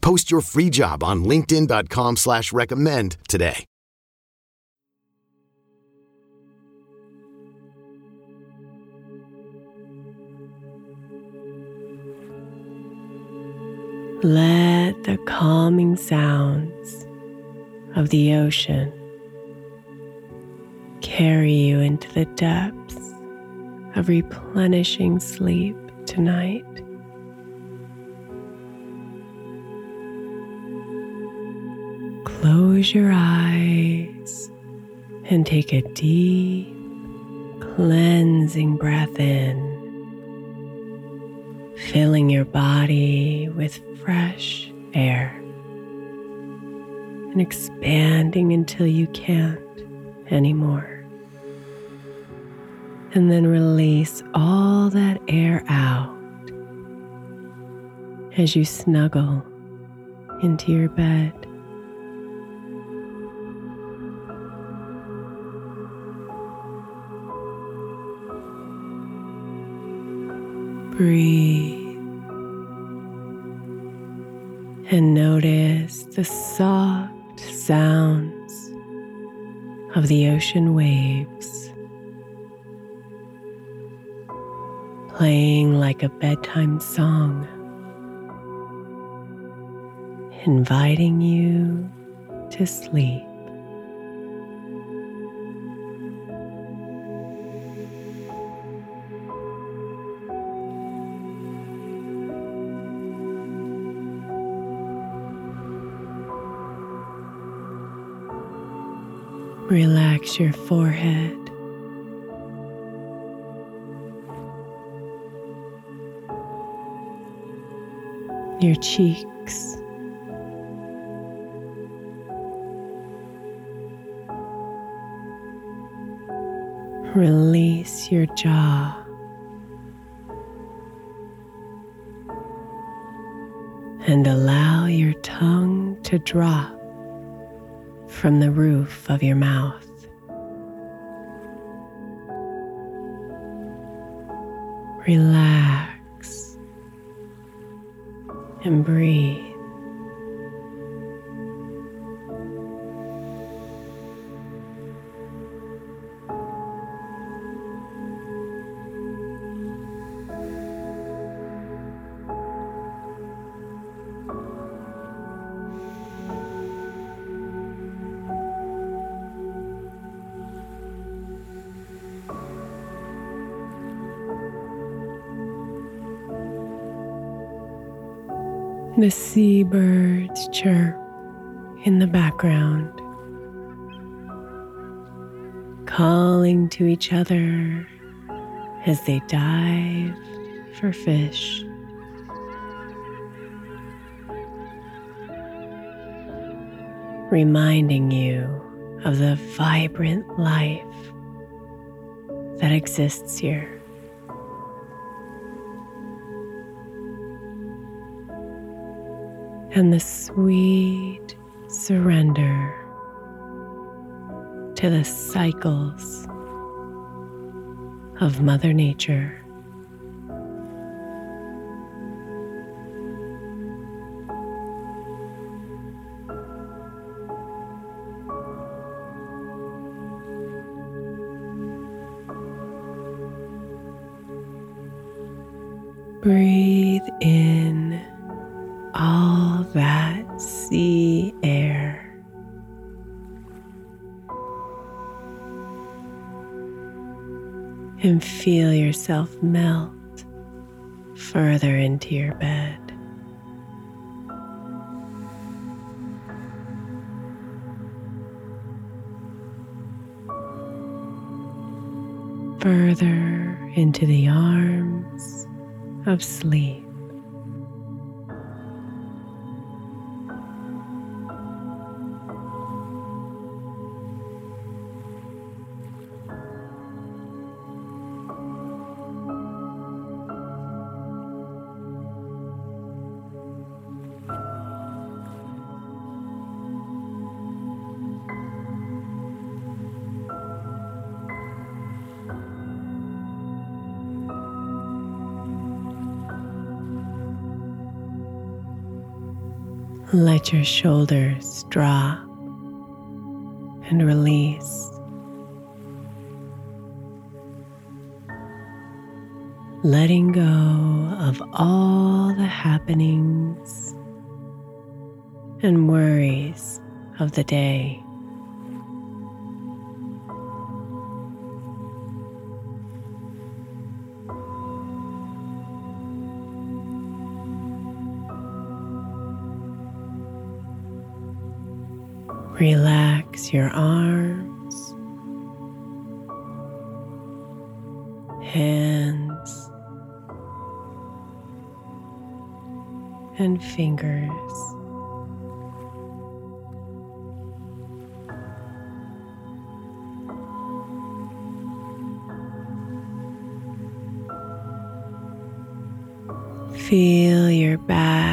Post your free job on linkedin.com slash recommend today. Let the calming sounds of the ocean carry you into the depths of replenishing sleep tonight. Close your eyes and take a deep, cleansing breath in, filling your body with fresh air and expanding until you can't anymore. And then release all that air out as you snuggle into your bed. Breathe and notice the soft sounds of the ocean waves playing like a bedtime song, inviting you to sleep. Your forehead. Your cheeks. Release your jaw. And allow your tongue to drop from the roof of your mouth. Relax The seabirds chirp in the background, calling to each other as they dive for fish. Reminding you of the vibrant life that exists here. And the sweet surrender to the cycles of Mother Nature. Feel yourself melt further into your bed. Further into the arms of sleep. Let your shoulders drop and release. Letting go of all the happenings and worries of the day. Relax your arms, hands, and fingers. Feel your back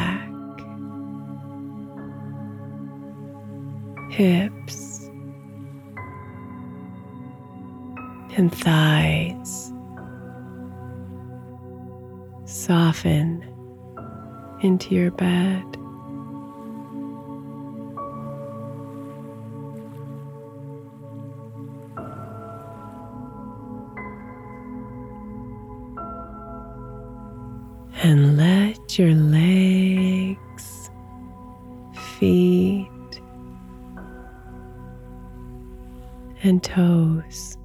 And let your legs, feet, and toes.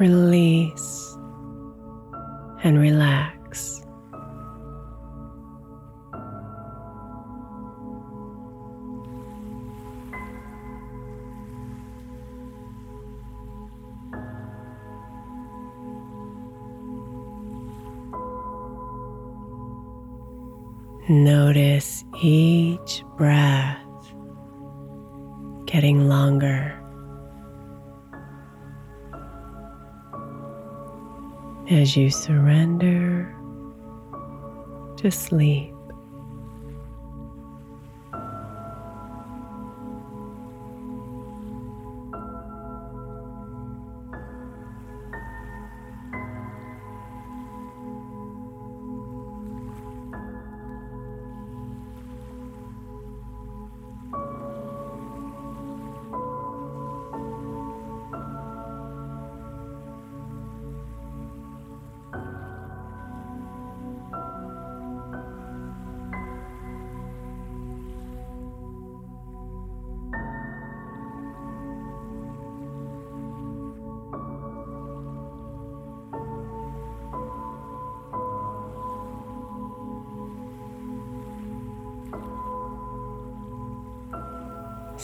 Release and relax. As you surrender to sleep.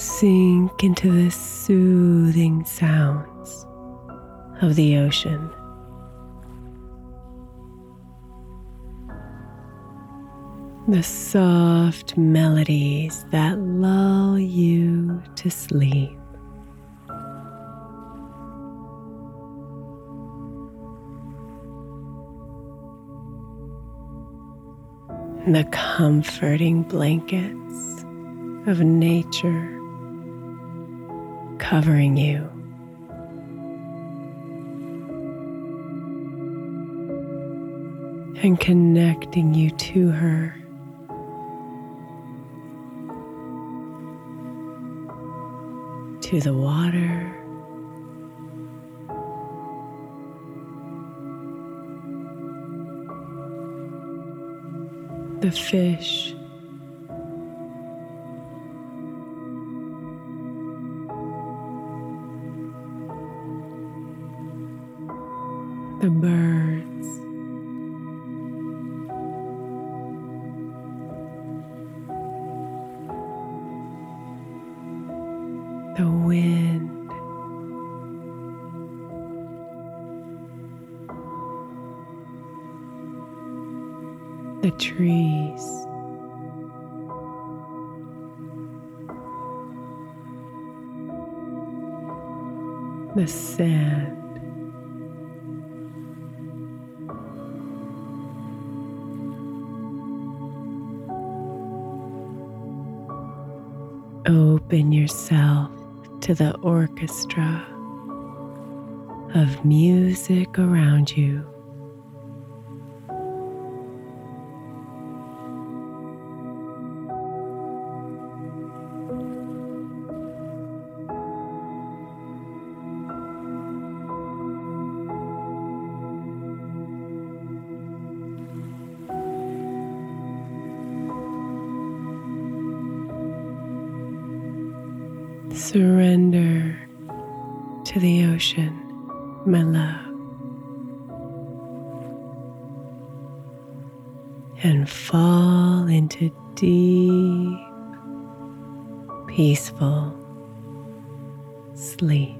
Sink into the soothing sounds of the ocean. The soft melodies that lull you to sleep. The comforting blankets of nature covering you. And connecting you to her. To the water. The fish. The birds. The wind. The trees. The sand. Open yourself to the orchestra of music around you. Surrender to the ocean, my love. And fall into deep, peaceful sleep.